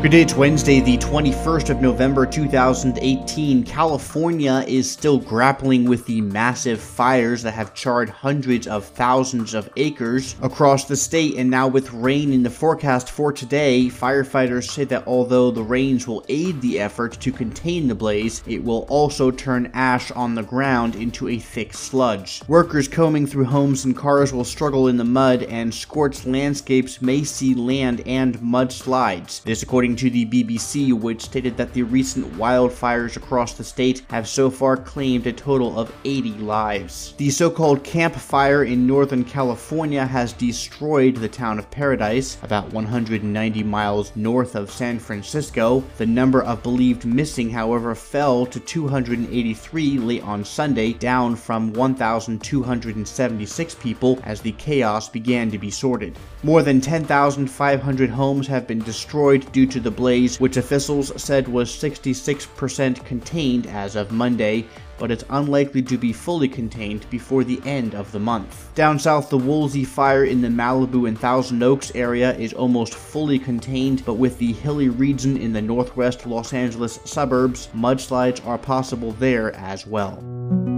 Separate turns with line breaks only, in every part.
Good day, it's Wednesday, the 21st of November 2018. California is still grappling with the massive fires that have charred hundreds of thousands of acres across the state, and now with rain in the forecast for today, firefighters say that although the rains will aid the effort to contain the blaze, it will also turn ash on the ground into a thick sludge. Workers combing through homes and cars will struggle in the mud, and scorched landscapes may see land and mudslides. This, according according to the BBC, which stated that the recent wildfires across the state have so far claimed a total of 80 lives. The so called Camp Fire in Northern California has destroyed the town of Paradise, about 190 miles north of San Francisco. The number of believed missing, however, fell to 283 late on Sunday, down from 1,276 people as the chaos began to be sorted. More than 10,500 homes have been destroyed due to to the blaze, which officials said was 66% contained as of Monday, but it's unlikely to be fully contained before the end of the month. Down south, the Woolsey fire in the Malibu and Thousand Oaks area is almost fully contained, but with the hilly region in the northwest Los Angeles suburbs, mudslides are possible there as well.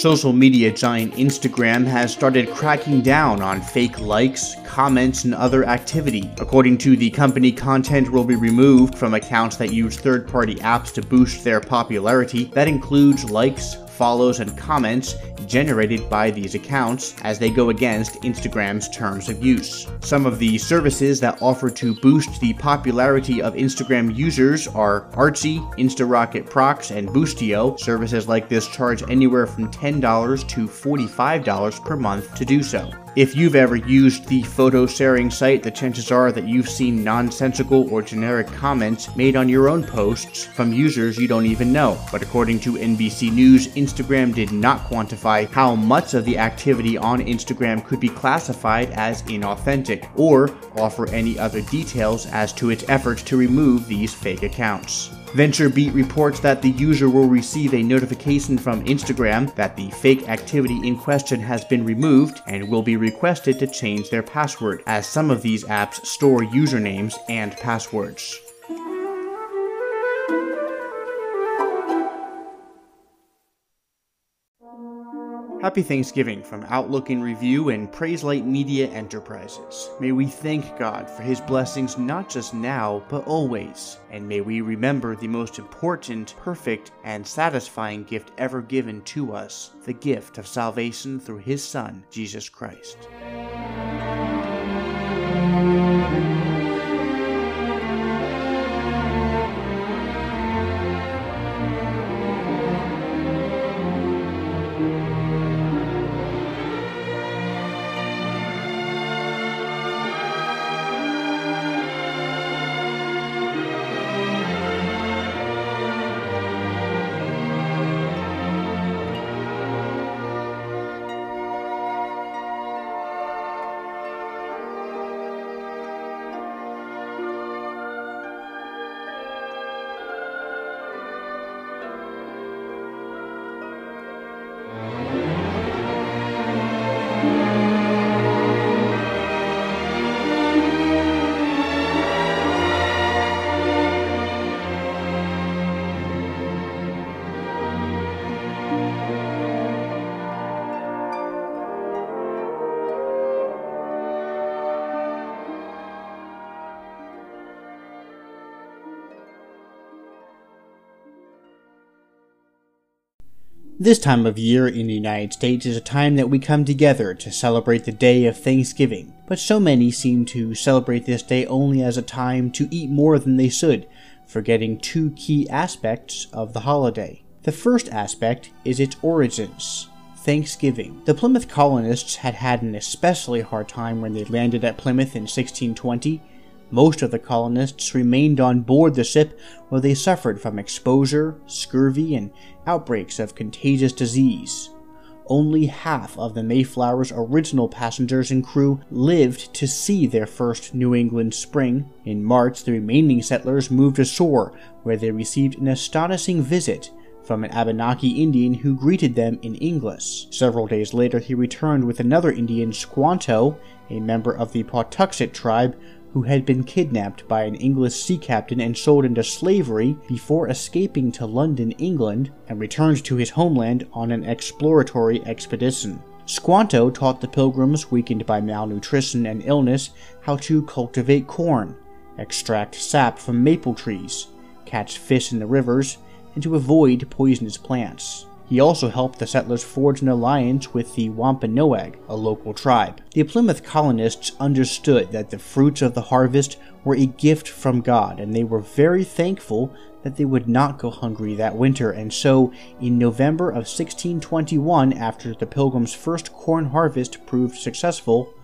Social media giant Instagram has started cracking down on fake likes, comments, and other activity. According to the company, content will be removed from accounts that use third party apps to boost their popularity. That includes likes, follows, and comments generated by these accounts as they go against Instagram's terms of use. Some of the services that offer to boost the popularity of Instagram users are Artsy, InstaRocket Prox, and Boostio. Services like this charge anywhere from $10 to $45 per month to do so. If you've ever used the photo sharing site, the chances are that you've seen nonsensical or generic comments made on your own posts from users you don't even know. But according to NBC News, Instagram did not quantify how much of the activity on Instagram could be classified as inauthentic or offer any other details as to its efforts to remove these fake accounts. VentureBeat reports that the user will receive a notification from Instagram that the fake activity in question has been removed and will be requested to change their password, as some of these apps store usernames and passwords. Happy Thanksgiving from Outlook in Review and Praise Light Media Enterprises. May we thank God for His blessings not just now, but always. And may we remember the most important, perfect, and satisfying gift ever given to us the gift of salvation through His Son, Jesus Christ. This time of year in the United States is a time that we come together to celebrate the day of Thanksgiving, but so many seem to celebrate this day only as a time to eat more than they should, forgetting two key aspects of the holiday. The first aspect is its origins. Thanksgiving. The Plymouth colonists had had an especially hard time when they landed at Plymouth in 1620 Most of the colonists remained on board the ship where they suffered from exposure, scurvy, and outbreaks of contagious disease. Only half of the Mayflower's original passengers and crew lived to see their first New England spring. In March, the remaining settlers moved ashore, where they received an astonishing visit from an Abenaki Indian who greeted them in English. Several days later, he returned with another Indian, Squanto, a member of the Pawtuxet tribe, who had been kidnapped by an English sea captain and sold into slavery before escaping to London, England, and returned to his homeland on an exploratory expedition. Squanto taught the pilgrims, weakened by malnutrition and illness, how to cultivate corn, extract sap from maple trees, catch fish in the rivers, and to avoid poisonous plants. He also helped the settlers forge an alliance with the Wampanoag, a local tribe. The Plymouth colonists understood that the fruits of the harvest were a gift from God, and they were very thankful that they would not go hungry that winter. And so, in November of 1621, after the Pilgrims' first corn harvest proved successful,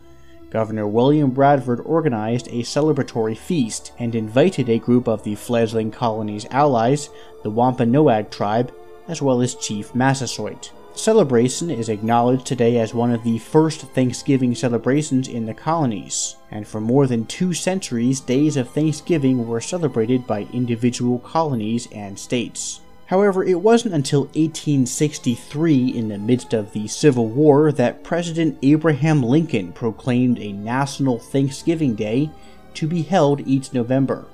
Governor William Bradford organized a celebratory feast and invited a group of the fledgling colony's allies, the Wampanoag tribe, as well as Chief Massasoit. The Celebration is acknowledged today as one of the first Thanksgiving celebrations in the colonies, and for more than two centuries, days of Thanksgiving were celebrated by individual colonies and states. However, it wasn't until 1863, in the midst of the Civil War, that President Abraham Lincoln proclaimed a National Thanksgiving Day to be held each November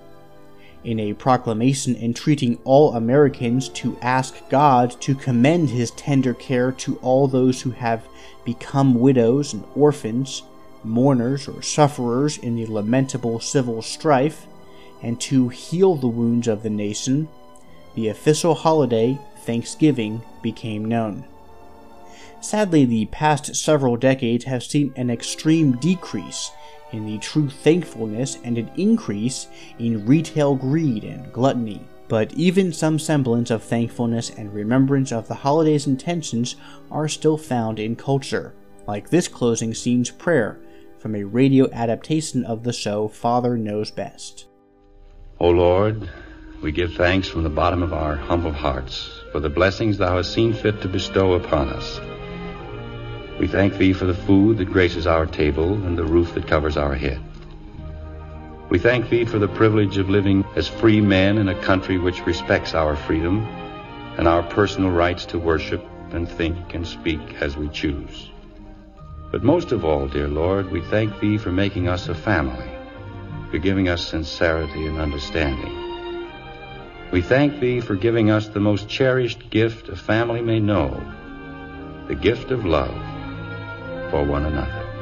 in a proclamation entreating all Americans to ask God to commend his tender care to all those who have become widows and orphans, mourners or sufferers in the lamentable civil strife, and to heal the wounds of the nation, the official holiday, Thanksgiving, became known. Sadly, the past several decades have seen an extreme decrease in the true thankfulness and an increase in retail greed and gluttony. But even some semblance of thankfulness and remembrance of the holiday's intentions are still found in culture, like this closing scene's prayer from a radio adaptation of the show Father Knows Best.
O Lord, we give thanks from the bottom of our humble hearts for the blessings thou hast seen fit to bestow upon us. We thank thee for the food that graces our table and the roof that covers our head. We thank thee for the privilege of living as free men in a country which respects our freedom and our personal rights to worship and think and speak as we choose. But most of all, dear Lord, we thank thee for making us a family, for giving us sincerity and understanding. We thank thee for giving us the most cherished gift a family may know, the gift of love for one another.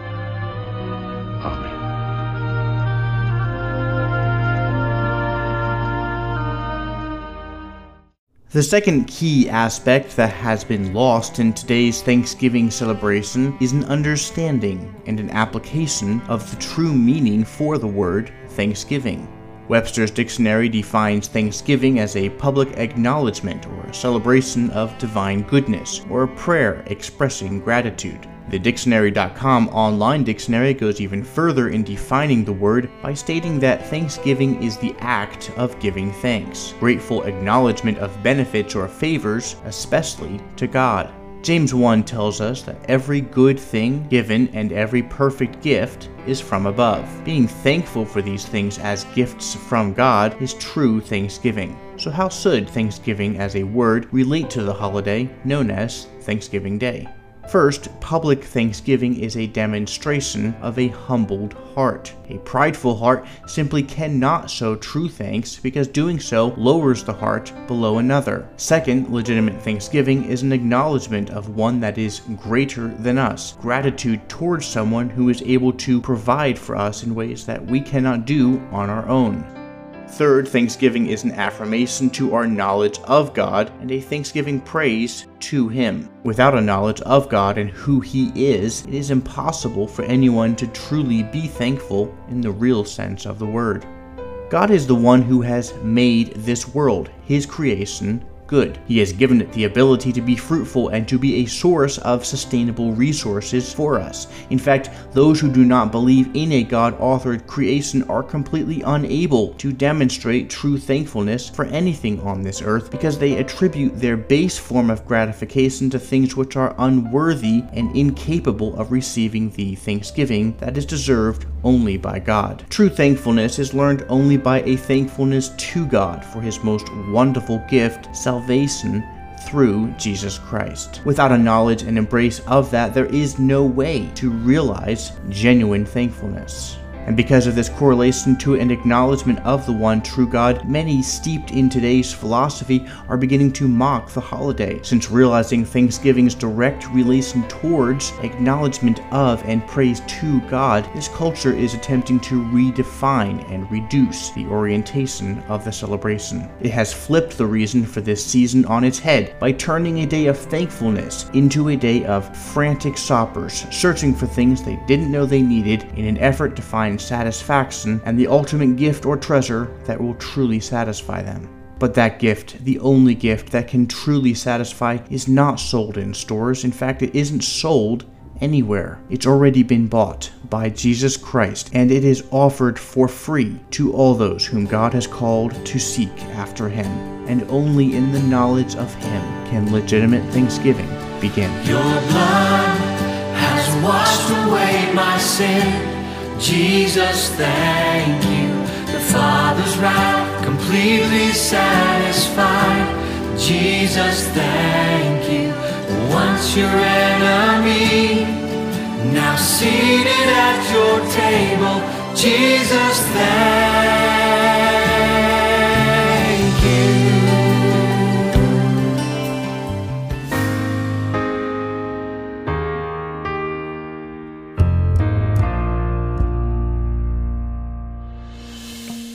The second key aspect that has been lost in today's Thanksgiving celebration is an understanding and an application of the true meaning for the word Thanksgiving. Webster's dictionary defines Thanksgiving as a public acknowledgement or a celebration of divine goodness, or a prayer expressing gratitude. The Dictionary.com online dictionary goes even further in defining the word by stating that thanksgiving is the act of giving thanks, grateful acknowledgement of benefits or favors, especially to God. James 1 tells us that every good thing given and every perfect gift is from above. Being thankful for these things as gifts from God is true thanksgiving. So, how should Thanksgiving as a word relate to the holiday known as Thanksgiving Day? First, public thanksgiving is a demonstration of a humbled heart. A prideful heart simply cannot show true thanks because doing so lowers the heart below another. Second, legitimate thanksgiving is an acknowledgement of one that is greater than us, gratitude towards someone who is able to provide for us in ways that we cannot do on our own. Third, thanksgiving is an affirmation to our knowledge of God and a thanksgiving praise to Him. Without a knowledge of God and who He is, it is impossible for anyone to truly be thankful in the real sense of the word. God is the one who has made this world, His creation, good. He has given it the ability to be fruitful and to be a source of sustainable resources for us. In fact, those who do not believe in a God authored creation are completely unable to demonstrate true thankfulness for anything on this earth because they attribute their base form of gratification to things which are unworthy and incapable of receiving the thanksgiving that is deserved only by God. True thankfulness is learned only by a thankfulness to God for his most wonderful gift, salvation through Jesus Christ. Without a knowledge and embrace of that, there is no way to realize genuine thankfulness. And because of this correlation to and acknowledgement of the one true God, many steeped in today's philosophy are beginning to mock the holiday, since realizing Thanksgiving's direct relation towards acknowledgement of and praise to God, this culture is attempting to redefine and reduce the orientation of the celebration. It has flipped the reason for this season on its head by turning a day of thankfulness into a day of frantic shoppers searching for things they didn't know they needed in an effort to find satisfaction and the ultimate gift or treasure that will truly satisfy them. But that gift, the only gift that can truly satisfy, is not sold in stores. In fact, it isn't sold anywhere. It's already been bought by Jesus Christ, and it is offered for free to all those whom God has called to seek after Him. And only in the knowledge of Him can legitimate thanksgiving begin.
Your blood has washed away my sin. Jesus, thank you. The Father's wrath completely satisfied. Jesus, thank you. Once your enemy, now seated at your table. Jesus, thank